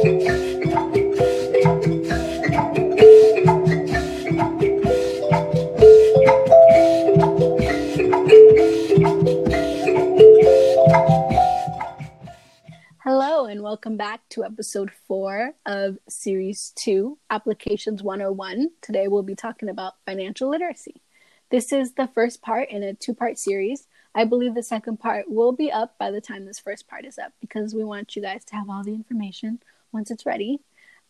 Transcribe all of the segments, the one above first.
Hello, and welcome back to episode four of series two, Applications 101. Today we'll be talking about financial literacy. This is the first part in a two part series. I believe the second part will be up by the time this first part is up because we want you guys to have all the information once it's ready.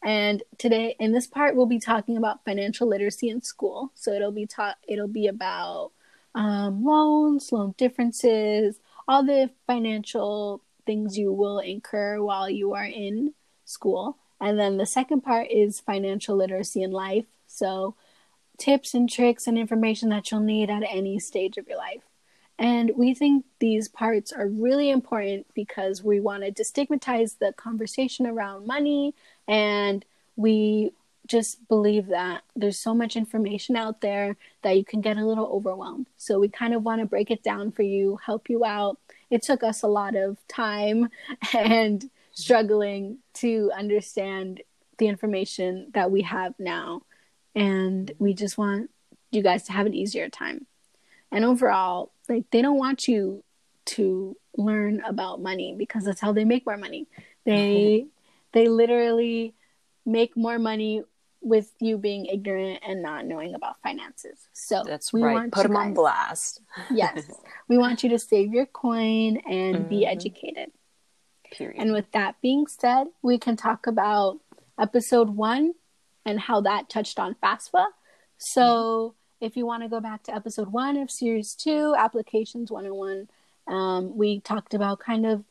And today in this part we'll be talking about financial literacy in school. So it'll be taught it'll be about um, loans, loan differences, all the financial things you will incur while you are in school. And then the second part is financial literacy in life. So tips and tricks and information that you'll need at any stage of your life. And we think these parts are really important because we want to destigmatize the conversation around money and we just believe that there's so much information out there that you can get a little overwhelmed. So we kind of want to break it down for you, help you out. It took us a lot of time and struggling to understand the information that we have now and we just want you guys to have an easier time. And overall, like they don't want you to learn about money because that's how they make more money. They they literally make more money with you being ignorant and not knowing about finances. So that's we right. Want Put them guys, on blast. yes, we want you to save your coin and mm-hmm. be educated. Period. And with that being said, we can talk about episode one and how that touched on FAFSA. So mm-hmm. If you want to go back to episode one of series two, applications 101, um, we talked about kind of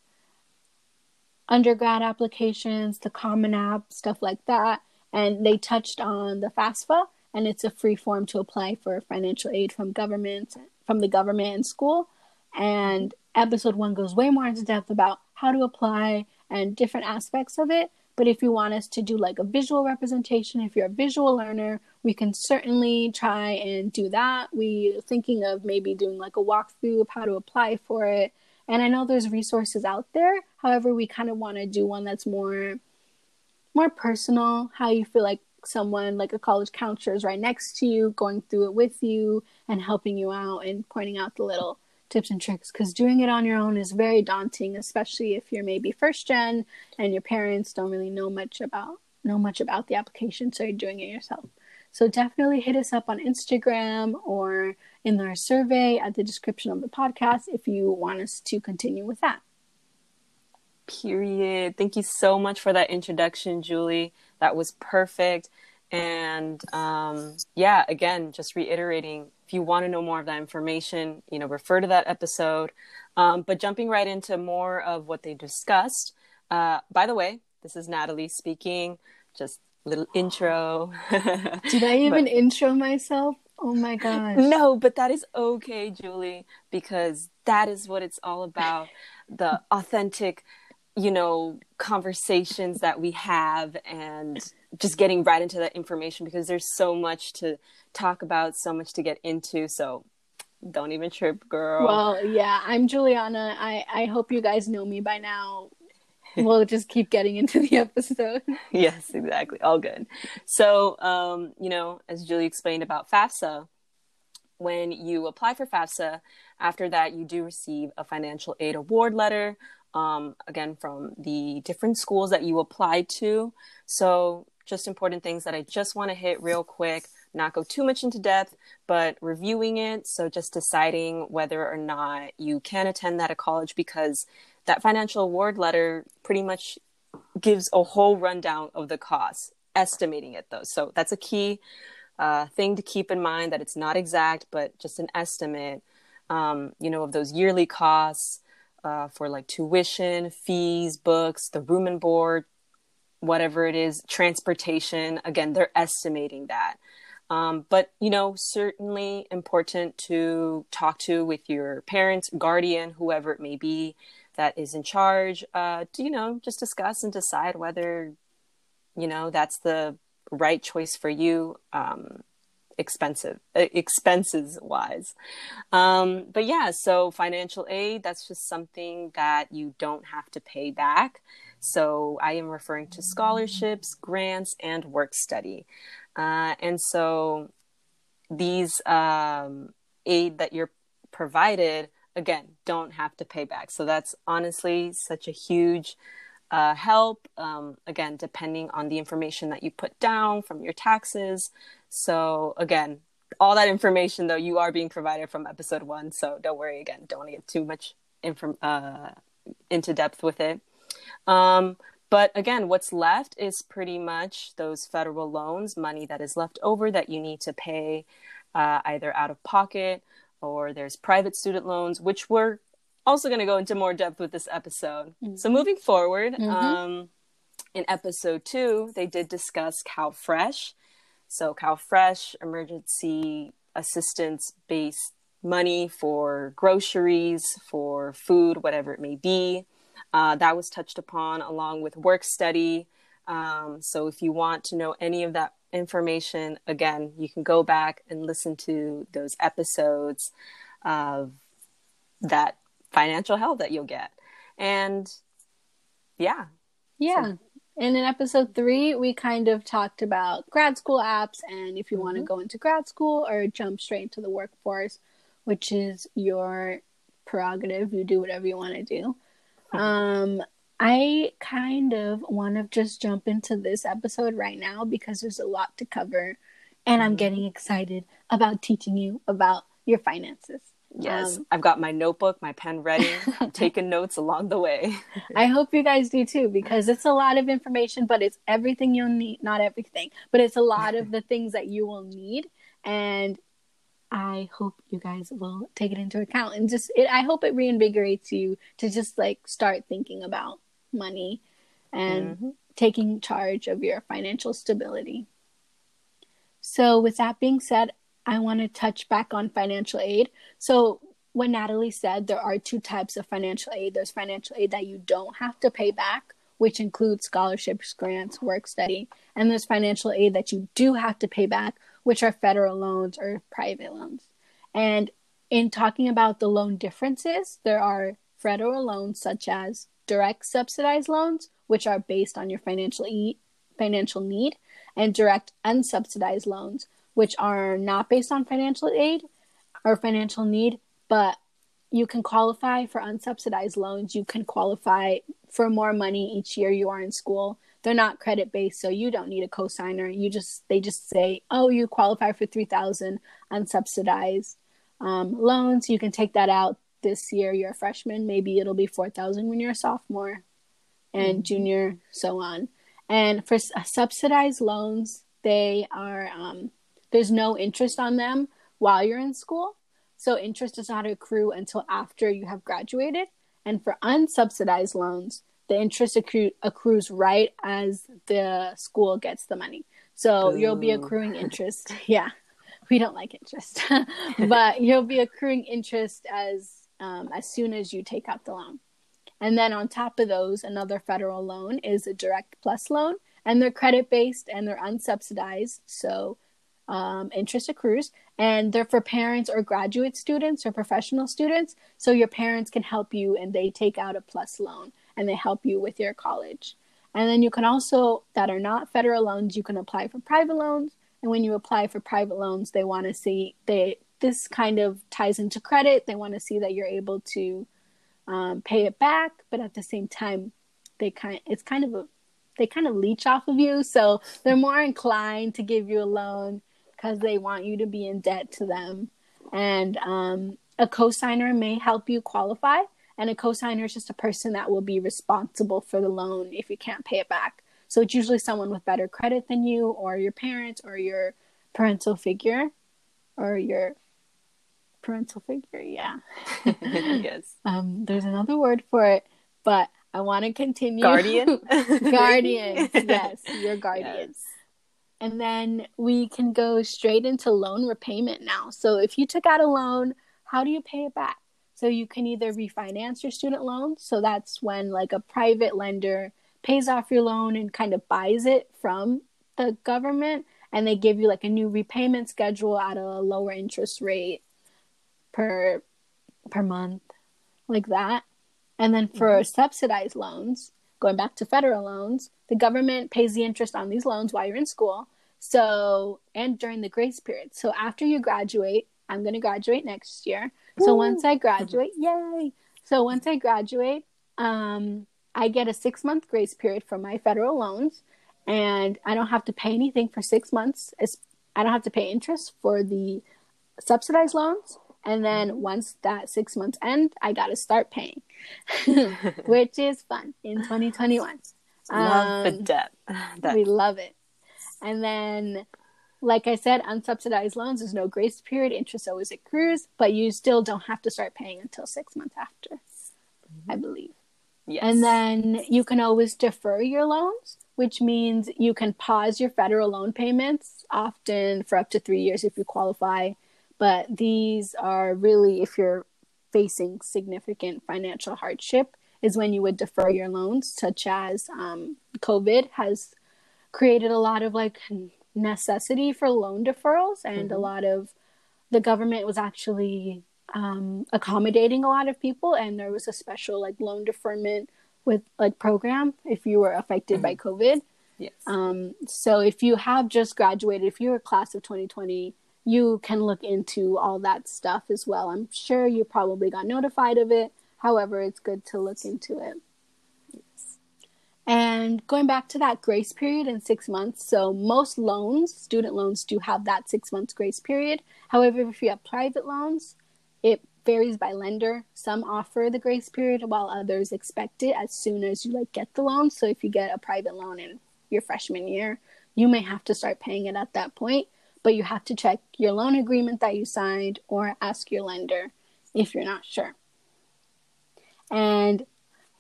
undergrad applications, the Common App, stuff like that. And they touched on the FAFSA, and it's a free form to apply for financial aid from government, from the government and school. And episode one goes way more into depth about how to apply and different aspects of it. But if you want us to do like a visual representation, if you're a visual learner, we can certainly try and do that. We thinking of maybe doing like a walkthrough of how to apply for it. And I know there's resources out there. However, we kind of want to do one that's more more personal, how you feel like someone like a college counselor is right next to you, going through it with you and helping you out and pointing out the little tips and tricks because doing it on your own is very daunting, especially if you're maybe first gen and your parents don't really know much about know much about the application, so you're doing it yourself. So definitely hit us up on Instagram or in our survey at the description of the podcast if you want us to continue with that. Period. Thank you so much for that introduction, Julie. That was perfect. And um, yeah, again, just reiterating if you want to know more of that information, you know, refer to that episode. Um, but jumping right into more of what they discussed. Uh, by the way, this is Natalie speaking. Just little intro. Did I even but, intro myself? Oh my gosh. No, but that is okay, Julie, because that is what it's all about. the authentic, you know, conversations that we have and just getting right into that information because there's so much to talk about, so much to get into. So don't even trip, girl. Well, yeah, I'm Juliana. I, I hope you guys know me by now. we'll just keep getting into the episode. yes, exactly. All good. So, um, you know, as Julie explained about FAFSA, when you apply for FAFSA, after that, you do receive a financial aid award letter, um, again, from the different schools that you applied to. So, just important things that I just want to hit real quick, not go too much into depth, but reviewing it. So just deciding whether or not you can attend that at college because that financial award letter pretty much gives a whole rundown of the costs, estimating it though. So that's a key uh, thing to keep in mind that it's not exact, but just an estimate, um, you know, of those yearly costs. Uh, for like tuition, fees, books, the room and board, whatever it is, transportation. Again, they're estimating that. Um, but you know, certainly important to talk to with your parents, guardian, whoever it may be that is in charge. Uh, to you know, just discuss and decide whether you know that's the right choice for you. Um, expensive expenses wise um, but yeah so financial aid that's just something that you don't have to pay back So I am referring to scholarships, grants, and work study. Uh, and so these um, aid that you're provided, again, don't have to pay back. So that's honestly such a huge uh, help. Um, again, depending on the information that you put down from your taxes. So again, all that information though you are being provided from episode one. So don't worry. Again, don't want to get too much inform uh, into depth with it. Um, but again, what's left is pretty much those federal loans, money that is left over that you need to pay uh, either out of pocket or there's private student loans, which we're also going to go into more depth with this episode. Mm-hmm. So moving forward, mm-hmm. um, in episode two, they did discuss CalFresh. So CalFresh, emergency assistance based money for groceries, for food, whatever it may be. Uh, that was touched upon along with work study. Um, so if you want to know any of that information, again, you can go back and listen to those episodes of that financial help that you'll get. And yeah. Yeah. So. And in episode three, we kind of talked about grad school apps and if you mm-hmm. want to go into grad school or jump straight into the workforce, which is your prerogative. You do whatever you want to do. Um, I kind of want to just jump into this episode right now because there's a lot to cover, and I'm mm-hmm. getting excited about teaching you about your finances. Yes, um, I've got my notebook, my pen ready. I'm taking notes along the way. I hope you guys do too because it's a lot of information, but it's everything you'll need. Not everything, but it's a lot of the things that you will need. And I hope you guys will take it into account and just it I hope it reinvigorates you to just like start thinking about money and mm-hmm. taking charge of your financial stability. So with that being said, I want to touch back on financial aid. So what Natalie said, there are two types of financial aid. There's financial aid that you don't have to pay back, which includes scholarships, grants, work study, and there's financial aid that you do have to pay back, which are federal loans or private loans. And in talking about the loan differences, there are federal loans such as direct subsidized loans, which are based on your financial e- financial need, and direct unsubsidized loans, which are not based on financial aid or financial need, but you can qualify for unsubsidized loans. You can qualify for more money each year you are in school they're not credit based so you don't need a cosigner. You just they just say oh you qualify for 3000 unsubsidized um, loans. You can take that out this year. You're a freshman. Maybe it'll be 4000 when you're a sophomore and mm-hmm. junior so on. And for uh, subsidized loans they are um, there's no interest on them while you're in school. So interest does not accrue until after you have graduated. And for unsubsidized loans the interest accru- accrues right as the school gets the money. So Ooh. you'll be accruing interest. yeah, we don't like interest, but you'll be accruing interest as um, as soon as you take out the loan. And then on top of those, another federal loan is a direct plus loan, and they're credit based and they're unsubsidized. So um, interest accrues, and they're for parents or graduate students or professional students. So your parents can help you, and they take out a plus loan and they help you with your college. And then you can also, that are not federal loans, you can apply for private loans. And when you apply for private loans, they want to see they this kind of ties into credit. They want to see that you're able to um, pay it back, but at the same time, they kind it's kind of a they kind of leech off of you, so they're more inclined to give you a loan because they want you to be in debt to them. And um, a cosigner may help you qualify, and a cosigner is just a person that will be responsible for the loan if you can't pay it back. So it's usually someone with better credit than you, or your parents, or your parental figure, or your parental figure. Yeah. yes. Um, there's another word for it, but I want to continue. Guardian. guardians. yes, your guardians. Yes. And then we can go straight into loan repayment now. So if you took out a loan, how do you pay it back? So you can either refinance your student loan. So that's when like a private lender pays off your loan and kind of buys it from the government and they give you like a new repayment schedule at a lower interest rate per per month like that. And then for mm-hmm. subsidized loans, going back to federal loans, the government pays the interest on these loans while you're in school. So, and during the grace period. So, after you graduate, I'm going to graduate next year. So, once I graduate, yay. So, once I graduate, um, I get a six month grace period for my federal loans, and I don't have to pay anything for six months. I don't have to pay interest for the subsidized loans. And then mm-hmm. once that six months end, I got to start paying, which is fun in 2021. Love um, the debt. That... We love it. And then, like I said, unsubsidized loans, there's no grace period. Interest always accrues, but you still don't have to start paying until six months after, mm-hmm. I believe. Yes. And then you can always defer your loans, which means you can pause your federal loan payments, often for up to three years if you qualify. But these are really, if you're facing significant financial hardship, is when you would defer your loans, such as um, COVID has created a lot of like necessity for loan deferrals, and mm-hmm. a lot of the government was actually um, accommodating a lot of people, and there was a special like loan deferment with like program if you were affected mm-hmm. by COVID. Yes. Um, so if you have just graduated, if you're a class of 2020, you can look into all that stuff as well. I'm sure you probably got notified of it. However, it's good to look into it. And going back to that grace period in six months, so most loans, student loans, do have that six months grace period. However, if you have private loans, it varies by lender. Some offer the grace period while others expect it as soon as you like get the loan. So if you get a private loan in your freshman year, you may have to start paying it at that point, but you have to check your loan agreement that you signed or ask your lender if you're not sure. And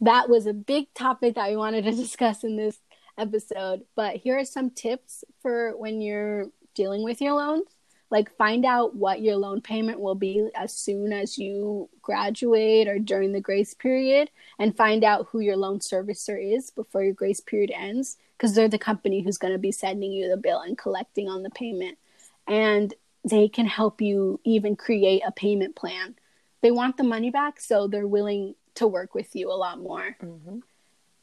that was a big topic that we wanted to discuss in this episode. But here are some tips for when you're dealing with your loans. Like, find out what your loan payment will be as soon as you graduate or during the grace period, and find out who your loan servicer is before your grace period ends, because they're the company who's going to be sending you the bill and collecting on the payment. And they can help you even create a payment plan. They want the money back, so they're willing to work with you a lot more. Mm-hmm.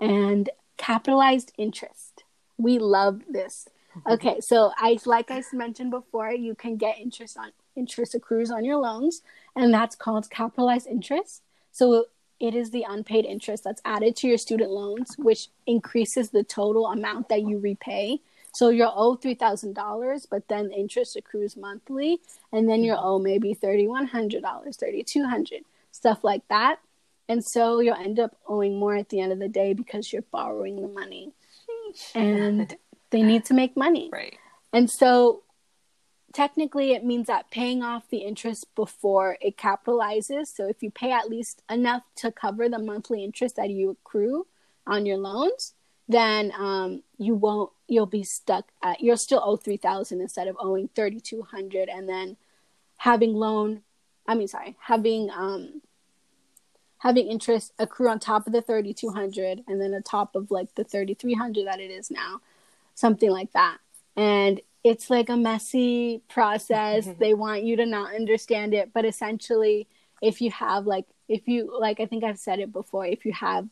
And capitalized interest. We love this. Mm-hmm. Okay, so I like I mentioned before, you can get interest on interest accrues on your loans, and that's called capitalized interest. So it is the unpaid interest that's added to your student loans, which increases the total amount that you repay. So you'll owe three thousand dollars, but then interest accrues monthly, and then you'll owe maybe thirty one hundred dollars, thirty two hundred, stuff like that. And so you'll end up owing more at the end of the day because you're borrowing the money. and they need to make money. Right. And so technically it means that paying off the interest before it capitalizes. So if you pay at least enough to cover the monthly interest that you accrue on your loans, then um, you won't you'll be stuck at you'll still owe 3000 instead of owing 3200 and then having loan i mean sorry having um having interest accrue on top of the 3200 and then on top of like the 3300 that it is now. Something like that. And it's like a messy process. Mm-hmm. They want you to not understand it. But essentially if you have like if you like i think i've said it before if you have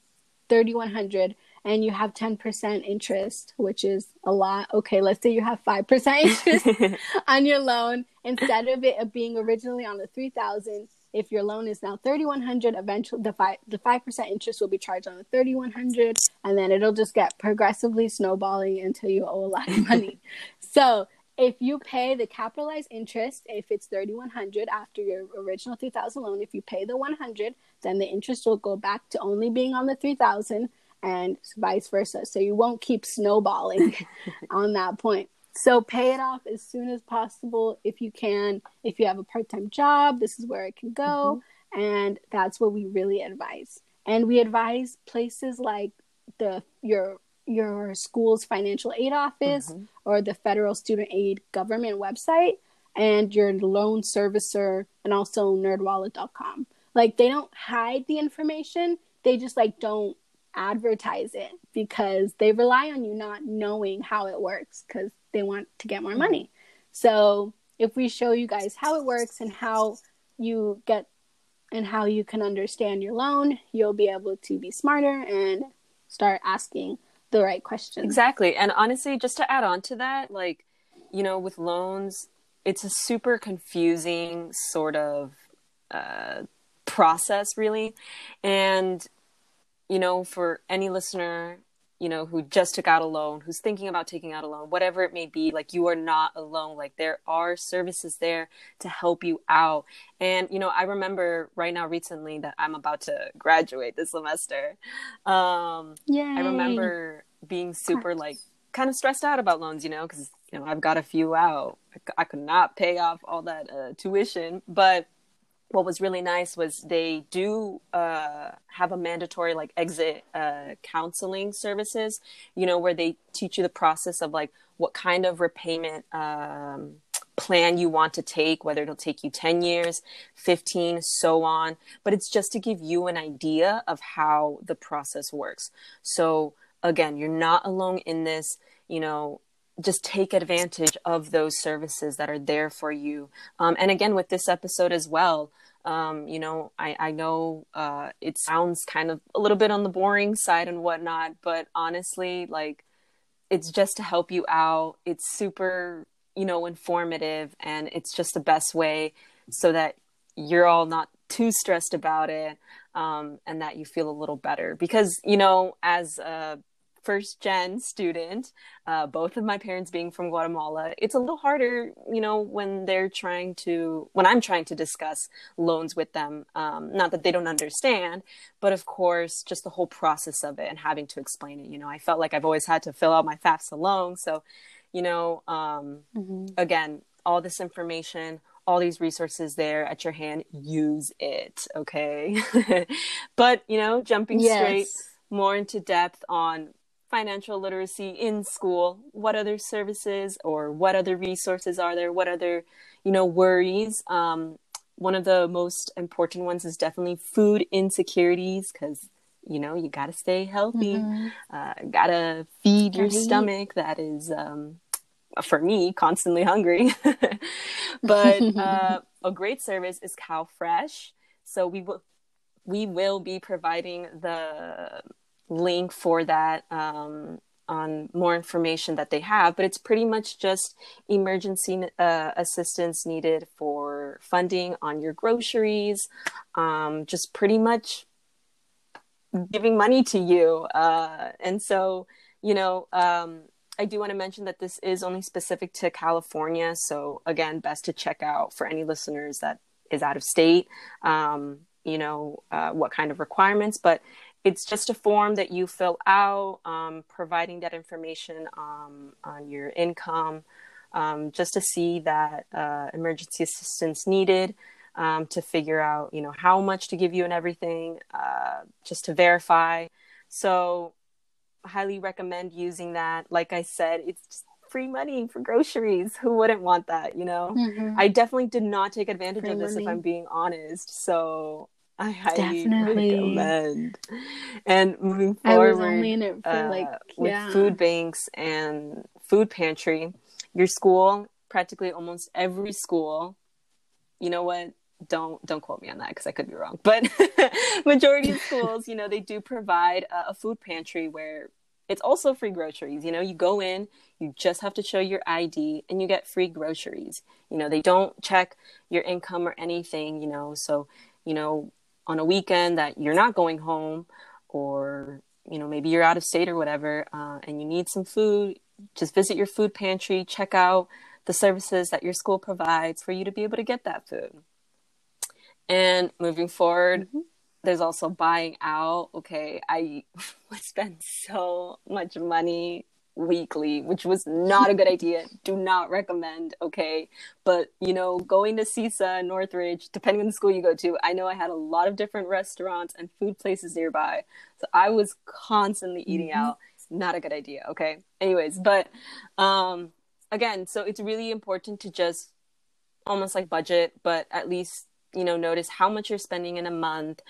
3100 and you have 10% interest which is a lot okay let's say you have 5% interest on your loan instead of it being originally on the 3000 if your loan is now 3100 eventually the 5 the 5% interest will be charged on the 3100 and then it'll just get progressively snowballing until you owe a lot of money. So if you pay the capitalized interest if it's 3100 after your original 3000 loan if you pay the 100 then the interest will go back to only being on the 3000 and vice versa. So you won't keep snowballing on that point so pay it off as soon as possible if you can. If you have a part time job, this is where it can go. Mm-hmm. And that's what we really advise. And we advise places like the your your school's financial aid office mm-hmm. or the federal student aid government website and your loan servicer and also nerdwallet.com. Like they don't hide the information, they just like don't advertise it because they rely on you not knowing how it works because they want to get more money. So if we show you guys how it works and how you get and how you can understand your loan, you'll be able to be smarter and start asking the right questions. Exactly. And honestly, just to add on to that, like, you know, with loans, it's a super confusing sort of uh, process, really. And, you know, for any listener you know, who just took out a loan, who's thinking about taking out a loan, whatever it may be, like you are not alone. Like there are services there to help you out. And, you know, I remember right now recently that I'm about to graduate this semester. Um, Yay. I remember being super like kind of stressed out about loans, you know, because, you know, I've got a few out. I, I could not pay off all that uh, tuition, but what was really nice was they do uh, have a mandatory like exit uh, counseling services you know where they teach you the process of like what kind of repayment um, plan you want to take whether it'll take you 10 years 15 so on but it's just to give you an idea of how the process works so again you're not alone in this you know just take advantage of those services that are there for you. Um, and again, with this episode as well, um, you know, I, I know uh, it sounds kind of a little bit on the boring side and whatnot, but honestly, like, it's just to help you out. It's super, you know, informative, and it's just the best way so that you're all not too stressed about it um, and that you feel a little better. Because, you know, as a first gen student, uh, both of my parents being from Guatemala, it's a little harder, you know, when they're trying to, when I'm trying to discuss loans with them. Um, not that they don't understand, but of course, just the whole process of it and having to explain it. You know, I felt like I've always had to fill out my FAFSA loan. So, you know, um, mm-hmm. again, all this information, all these resources there at your hand, use it. Okay. but, you know, jumping yes. straight more into depth on financial literacy in school. What other services or what other resources are there? What other you know worries? Um, one of the most important ones is definitely food insecurities because you know you got to stay healthy. Mm-hmm. uh, gotta feed your stomach. That is um, for me constantly hungry. But uh, a great service is cow fresh so we will we will be providing the link for that um, on more information that they have, but it's pretty much just emergency uh, assistance needed for funding on your groceries, um, just pretty much giving money to you. Uh, and so, you know, um, I do want to mention that this is only specific to California. So, again, best to check out for any listeners that is out of state, um, you know, uh, what kind of requirements. But it's just a form that you fill out, um, providing that information um, on your income, um, just to see that uh, emergency assistance needed, um, to figure out, you know, how much to give you and everything, uh, just to verify. So, highly recommend using that. Like I said, it's free money for groceries. Who wouldn't want that? You know, mm-hmm. I definitely did not take advantage free of this, money. if I'm being honest. So I highly Definitely. recommend. And moving forward, for, uh, like, yeah. with food banks and food pantry, your school, practically almost every school, you know what? Don't don't quote me on that because I could be wrong. But majority of schools, you know, they do provide a, a food pantry where it's also free groceries. You know, you go in, you just have to show your ID, and you get free groceries. You know, they don't check your income or anything. You know, so you know on a weekend that you're not going home or you know maybe you're out of state or whatever uh, and you need some food just visit your food pantry check out the services that your school provides for you to be able to get that food and moving forward mm-hmm. there's also buying out okay i would spend so much money weekly, which was not a good idea. Do not recommend, okay? But, you know, going to CSUN, Northridge, depending on the school you go to, I know I had a lot of different restaurants and food places nearby. So I was constantly eating mm-hmm. out. Not a good idea, okay? Anyways, but um again, so it's really important to just almost like budget, but at least you know notice how much you're spending in a month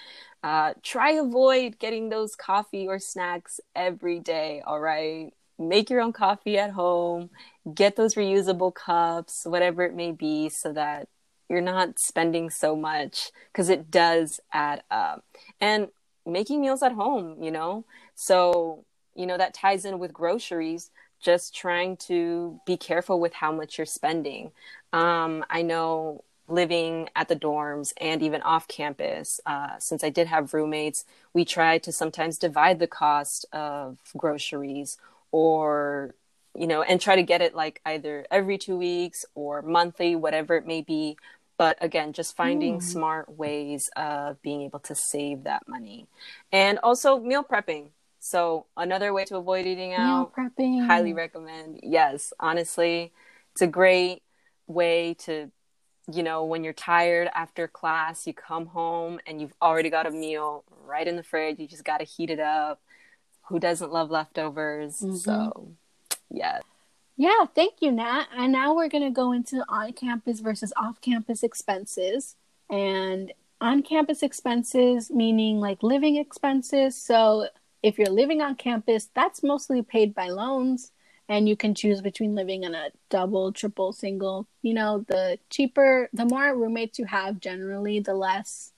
uh, try avoid getting those coffee or snacks every day all right make your own coffee at home, get those reusable cups, whatever it may be, so that you're not spending so much because it does add up. And making meals at home, you know, So, you know, that ties in with groceries, just trying to be careful with how much you're spending. Um, I know living at the dorms and even off campus, uh, since I did have roommates, we tried to sometimes divide the cost of groceries or, you know, and try to get it like either every two weeks or monthly, whatever it may be. But again, just finding mm. smart ways of being able to save that money. And also meal prepping. So another way to avoid eating out. Meal prepping. Highly recommend. Yes, honestly, it's a great way to you know, when you're tired after class, you come home and you've already got a meal right in the fridge. You just got to heat it up. Who doesn't love leftovers? Mm-hmm. So, yeah. Yeah, thank you, Nat. And now we're going to go into on campus versus off campus expenses. And on campus expenses, meaning like living expenses. So, if you're living on campus, that's mostly paid by loans and you can choose between living in a double, triple, single. You know, the cheaper, the more roommates you have, generally, the less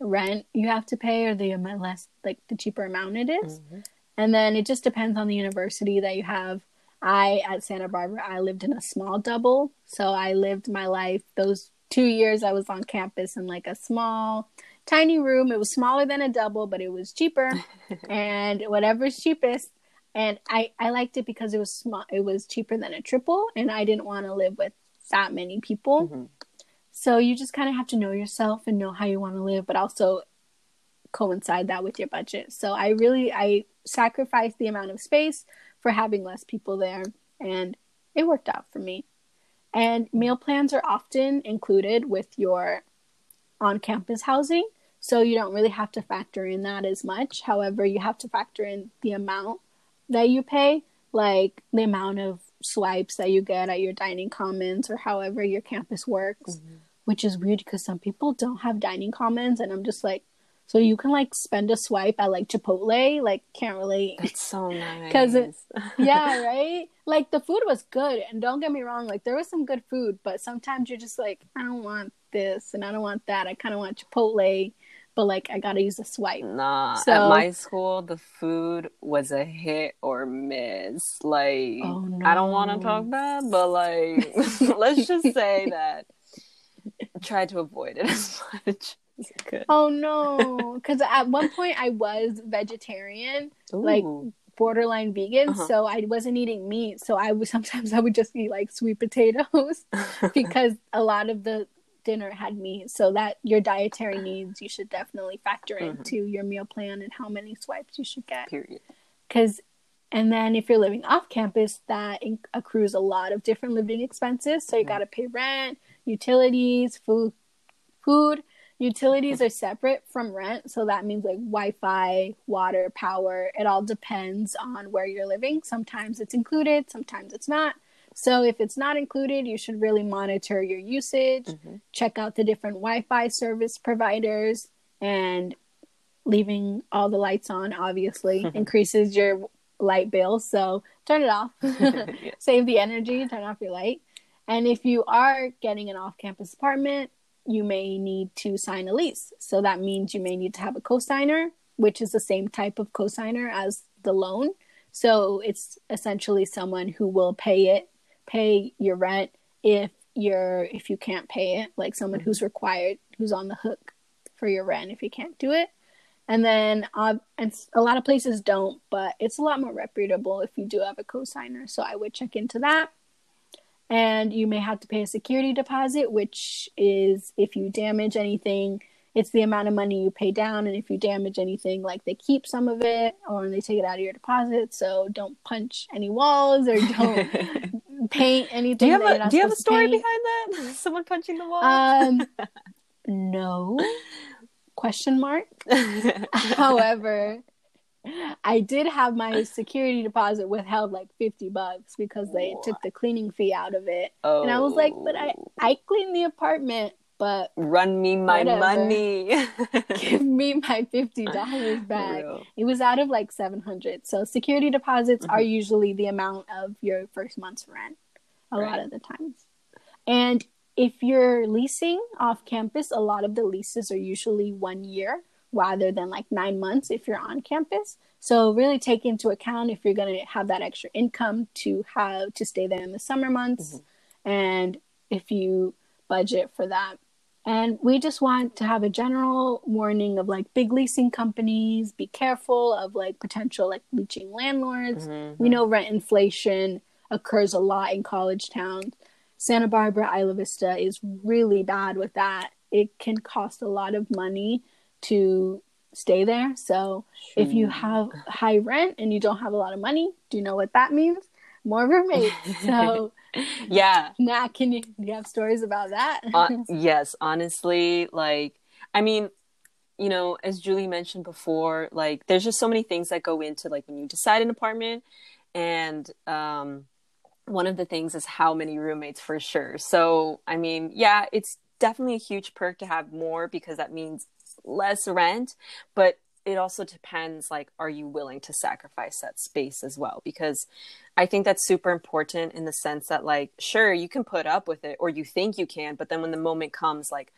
rent you have to pay, or the amount less like the cheaper amount it is. Mm-hmm. And then it just depends on the university that you have. I at Santa Barbara, I lived in a small double, so I lived my life those two years I was on campus in like a small tiny room. It was smaller than a double, but it was cheaper. and whatever's cheapest, and I I liked it because it was small. It was cheaper than a triple, and I didn't want to live with that many people. Mm-hmm. So you just kind of have to know yourself and know how you want to live, but also coincide that with your budget. So I really I sacrificed the amount of space for having less people there, and it worked out for me. And meal plans are often included with your on-campus housing, so you don't really have to factor in that as much. However, you have to factor in the amount that you pay, like the amount of swipes that you get at your dining commons or however your campus works, mm-hmm. Which is weird because some people don't have dining commons, and I'm just like, so you can like spend a swipe at like Chipotle, like can't relate. It's so nice. Because it's yeah, right. Like the food was good, and don't get me wrong, like there was some good food, but sometimes you're just like, I don't want this and I don't want that. I kind of want Chipotle but like I gotta use a swipe. Nah, so, at my school, the food was a hit or miss. Like, oh, no. I don't want to talk bad, but like, let's just say that I tried to avoid it as much. Oh no, because at one point I was vegetarian, Ooh. like borderline vegan, uh-huh. so I wasn't eating meat. So I was sometimes I would just eat like sweet potatoes because a lot of the dinner had meat so that your dietary needs you should definitely factor mm-hmm. into your meal plan and how many swipes you should get period because and then if you're living off campus that accrues a lot of different living expenses so you mm-hmm. got to pay rent utilities food food utilities are separate from rent so that means like wi-fi water power it all depends on where you're living sometimes it's included sometimes it's not so if it's not included, you should really monitor your usage, mm-hmm. check out the different Wi-Fi service providers, and leaving all the lights on obviously increases your light bill. So turn it off. Save the energy, turn off your light. And if you are getting an off-campus apartment, you may need to sign a lease. So that means you may need to have a cosigner, which is the same type of cosigner as the loan. So it's essentially someone who will pay it pay your rent if you're if you can't pay it like someone who's required who's on the hook for your rent if you can't do it and then uh, and a lot of places don't but it's a lot more reputable if you do have a cosigner so i would check into that and you may have to pay a security deposit which is if you damage anything it's the amount of money you pay down and if you damage anything like they keep some of it or they take it out of your deposit so don't punch any walls or don't paint anything. Do you have a Do you have a story behind that? Someone punching the wall? Um, no. Question mark. However, I did have my security deposit withheld like fifty bucks because they what? took the cleaning fee out of it, oh. and I was like, "But I I cleaned the apartment." But run me my whatever. money. Give me my fifty dollars back. It was out of like seven hundred. So security deposits mm-hmm. are usually the amount of your first month's rent a right. lot of the times. And if you're leasing off campus, a lot of the leases are usually one year rather than like nine months if you're on campus. So really take into account if you're going to have that extra income to have to stay there in the summer months mm-hmm. and if you budget for that. And we just want to have a general warning of like big leasing companies, be careful of like potential like leeching landlords. Mm-hmm. We know rent inflation occurs a lot in college towns. Santa Barbara, Isla Vista is really bad with that. It can cost a lot of money to stay there. So sure. if you have high rent and you don't have a lot of money, do you know what that means? More roommates. So yeah. Nat, can you, you have stories about that? uh, yes, honestly, like, I mean, you know, as Julie mentioned before, like, there's just so many things that go into like when you decide an apartment, and um, one of the things is how many roommates for sure. So, I mean, yeah, it's definitely a huge perk to have more because that means less rent, but it also depends like are you willing to sacrifice that space as well? Because i think that's super important in the sense that like sure you can put up with it or you think you can but then when the moment comes like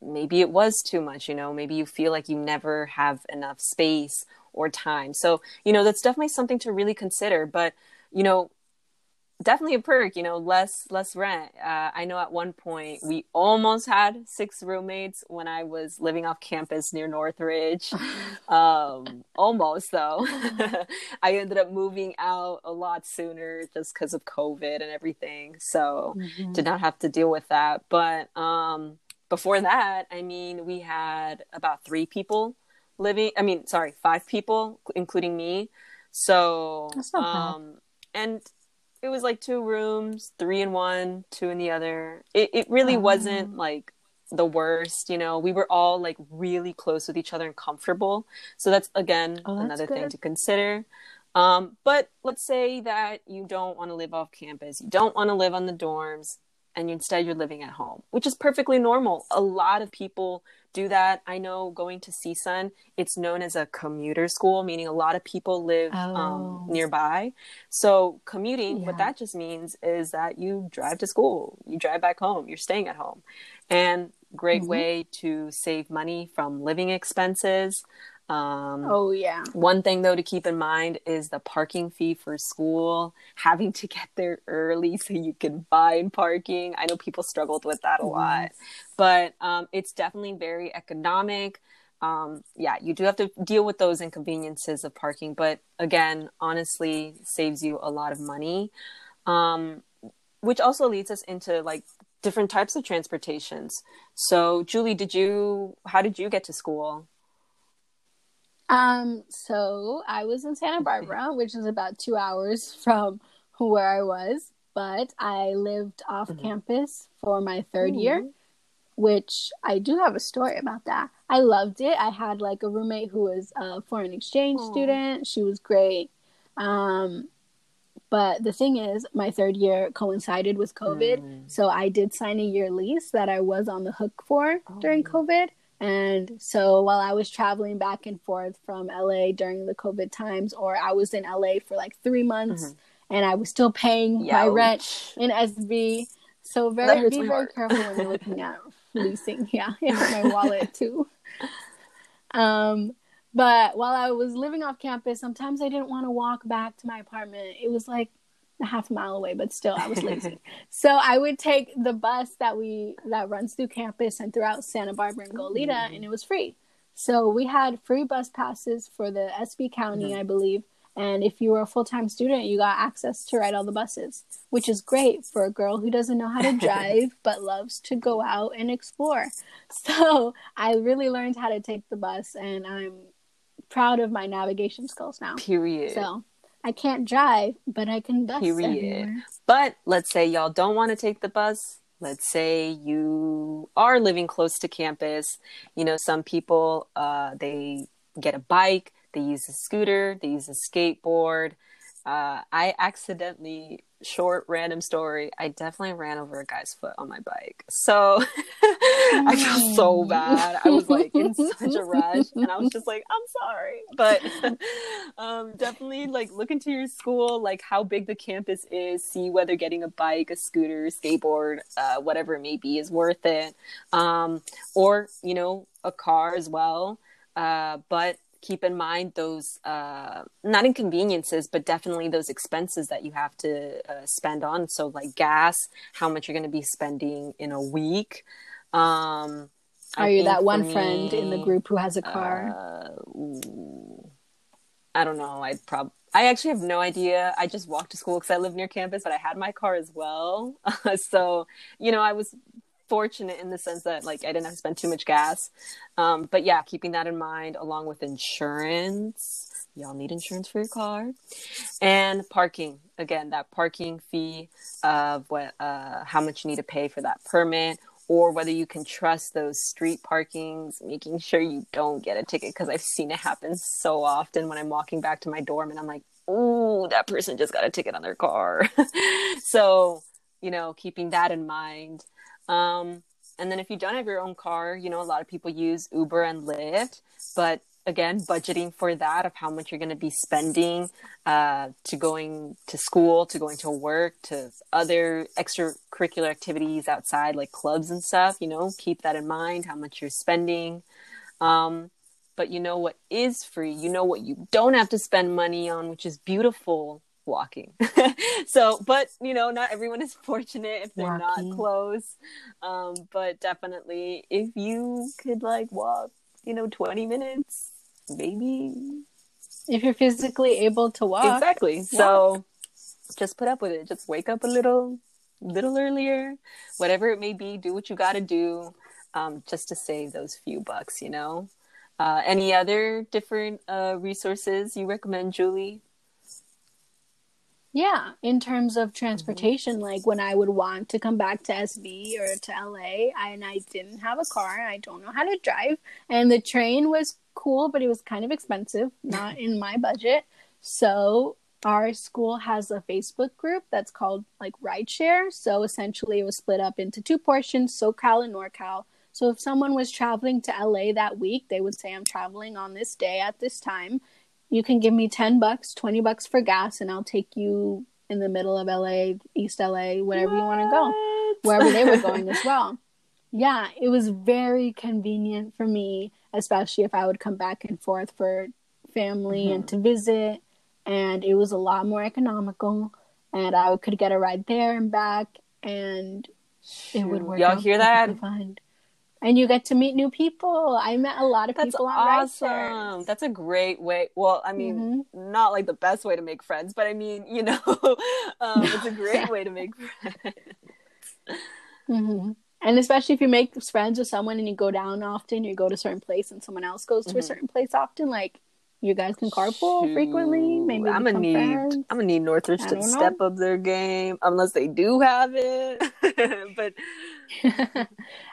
maybe it was too much you know maybe you feel like you never have enough space or time. So you know that's definitely something to really consider but you know definitely a perk you know less less rent. Uh, i know at one point we almost had six roommates when i was living off campus near northridge. Um, almost though. I ended up moving out a lot sooner just because of covid and everything so mm-hmm. did not have to deal with that. But um, before that i mean we had about three people living i mean sorry five people including me. So um, and it was like two rooms, three in one, two in the other. It it really oh. wasn't like the worst, you know. We were all like really close with each other and comfortable. So that's again oh, that's another good. thing to consider. Um, but let's say that you don't want to live off campus, you don't want to live on the dorms, and instead you're living at home, which is perfectly normal. A lot of people do that. I know going to CSUN, it's known as a commuter school, meaning a lot of people live um, oh. um, nearby. So commuting, yeah. what that just means is that you drive to school, you drive back home, you're staying at home. And great mm-hmm. way to save money from living expenses. Um, oh yeah. One thing though to keep in mind is the parking fee for school. Having to get there early so you can find parking. I know people struggled with that a mm-hmm. lot, but um, it's definitely very economic. Um, yeah, you do have to deal with those inconveniences of parking, but again, honestly, saves you a lot of money. Um, which also leads us into like different types of transportations. So, Julie, did you? How did you get to school? Um, so I was in Santa Barbara, which is about two hours from where I was, but I lived off mm-hmm. campus for my 3rd mm-hmm. year, which I do have a story about that. I loved it. I had like a roommate who was a foreign exchange student. She was great. Um, but the thing is, my third year coincided with COVID. Mm. So I did sign a year lease that I was on the hook for oh. during COVID. And so while I was traveling back and forth from LA during the COVID times, or I was in LA for like three months mm-hmm. and I was still paying Youch. my rent in SB. So very be very careful when you're looking at leasing. Yeah, it hurt my wallet too. Um, but while I was living off campus, sometimes I didn't want to walk back to my apartment. It was like a half mile away, but still I was lazy. so I would take the bus that we that runs through campus and throughout Santa Barbara and Goleta, mm-hmm. and it was free. So we had free bus passes for the SB County, mm-hmm. I believe. And if you were a full time student, you got access to ride all the buses, which is great for a girl who doesn't know how to drive but loves to go out and explore. So I really learned how to take the bus, and I'm proud of my navigation skills now. Period. So I can't drive, but I can bus Period. Everywhere. But let's say y'all don't want to take the bus. Let's say you are living close to campus. You know, some people uh, they get a bike, they use a scooter, they use a skateboard. Uh, I accidentally short random story i definitely ran over a guy's foot on my bike. So i felt so bad. I was like in such a rush and i was just like i'm sorry. But um, definitely like look into your school like how big the campus is see whether getting a bike a scooter skateboard uh, whatever it may be is worth it. Um, or you know a car as well. Uh, but keep in mind those uh, not inconveniences, but definitely those expenses that you have to uh, spend on. So, like gas, how much you're going to be spending in a week. Um, Are I you that one me, friend in the group who has a car? Uh, I don't know. I'd probably. I actually have no idea. I just walked to school because I live near campus, but I had my car as well. so, you know, I was fortunate in the sense that like I didn't have to spend too much gas. Um, but yeah, keeping that in mind along with insurance. Y'all need insurance for your car and parking. Again, that parking fee of what uh, how much you need to pay for that permit or whether you can trust those street parkings, making sure you don't get a ticket because I've seen it happen so often when I'm walking back to my dorm and I'm like, "Oh, that person just got a ticket on their car." so, you know, keeping that in mind. Um, and then if you don't have your own car, you know, a lot of people use Uber and Lyft, but again, budgeting for that of how much you're going to be spending uh, to going to school, to going to work, to other extracurricular activities outside, like clubs and stuff, you know, keep that in mind, how much you're spending. Um, but you know what is free, you know what you don't have to spend money on, which is beautiful walking. so, but you know, not everyone is fortunate if they're walking. not close. Um, but definitely, if you could like walk, you know, 20 minutes, maybe. If you're physically able to walk. Exactly. Walk. So just put up with it. Just wake up a little, little earlier, whatever it may be, do what you got to do um, just to save those few bucks, you know? Uh, any other different uh, resources you recommend, Julie? Yeah, in terms of transportation, mm-hmm. like when I would want to come back to SB or to LA, I, and I didn't have a car, I don't know how to drive, and the train was cool, but it was kind of expensive, not in my budget. So our school has a Facebook group that's called like Rideshare. So essentially, it was split up into two portions: SoCal and NorCal. So if someone was traveling to LA that week, they would say, "I'm traveling on this day at this time." You can give me 10 bucks, 20 bucks for gas, and I'll take you in the middle of LA, East LA, wherever what? you want to go, wherever they were going as well. Yeah, it was very convenient for me, especially if I would come back and forth for family mm-hmm. and to visit. And it was a lot more economical, and I could get a ride there and back, and it would work. Y'all hear that? Fine and you get to meet new people. I met a lot of That's people on awesome. That's a great way. Well, I mean, mm-hmm. not like the best way to make friends, but I mean, you know, um, it's a great way to make friends. Mm-hmm. And especially if you make friends with someone and you go down often, you go to a certain place, and someone else goes to mm-hmm. a certain place often, like you guys can carpool Shoot. frequently. Maybe I'm gonna need friends. I'm gonna need Northridge to know. step up their game, unless they do have it. but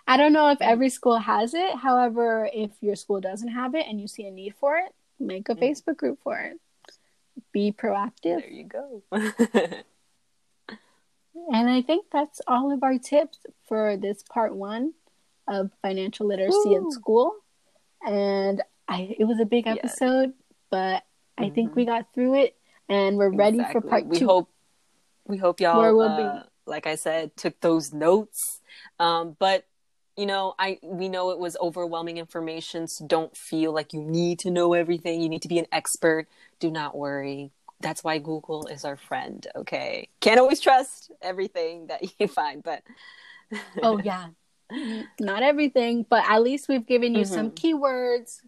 I don't know if every school has it. However, if your school doesn't have it and you see a need for it, make a mm. Facebook group for it. Be proactive. There you go. and I think that's all of our tips for this part one of financial literacy Ooh. in school. And I it was a big episode, but I mm-hmm. think we mm-hmm. got through it and we're ready for part two. we. Hope, we hope y'all where we'll uh, be. Like I said, took those notes. Um, but you know, I we know it was overwhelming information, so don't feel like you need to know everything. You need to be an expert. Do not worry. That's why Google is our friend, okay? Can't always trust everything that you find, but Oh yeah. Not everything, but at least we've given you mm-hmm. some keywords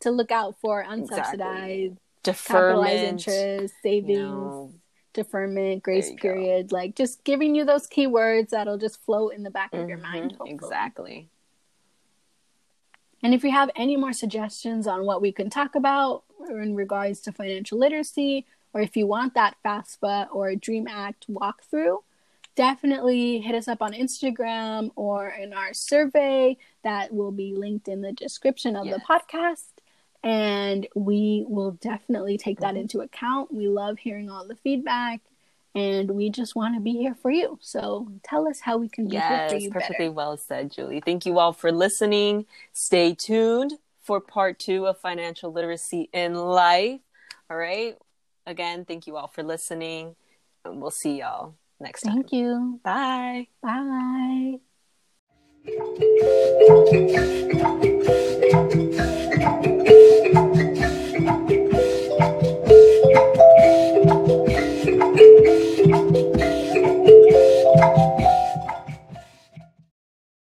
to look out for unsubsidized, exactly. deferment, interest, savings. You know, deferment, grace period, go. like just giving you those keywords that'll just float in the back mm-hmm, of your mind. Mm-hmm. Hopefully. Exactly. And if you have any more suggestions on what we can talk about in regards to financial literacy, or if you want that FAFSA or Dream Act walkthrough, definitely hit us up on Instagram or in our survey that will be linked in the description of yes. the podcast and we will definitely take that mm-hmm. into account. We love hearing all the feedback and we just want to be here for you. So tell us how we can be yes, here for you. Perfectly better. well said, Julie. Thank you all for listening. Stay tuned for part two of financial literacy in life. All right. Again, thank you all for listening. And we'll see y'all next time. Thank you. Bye. Bye.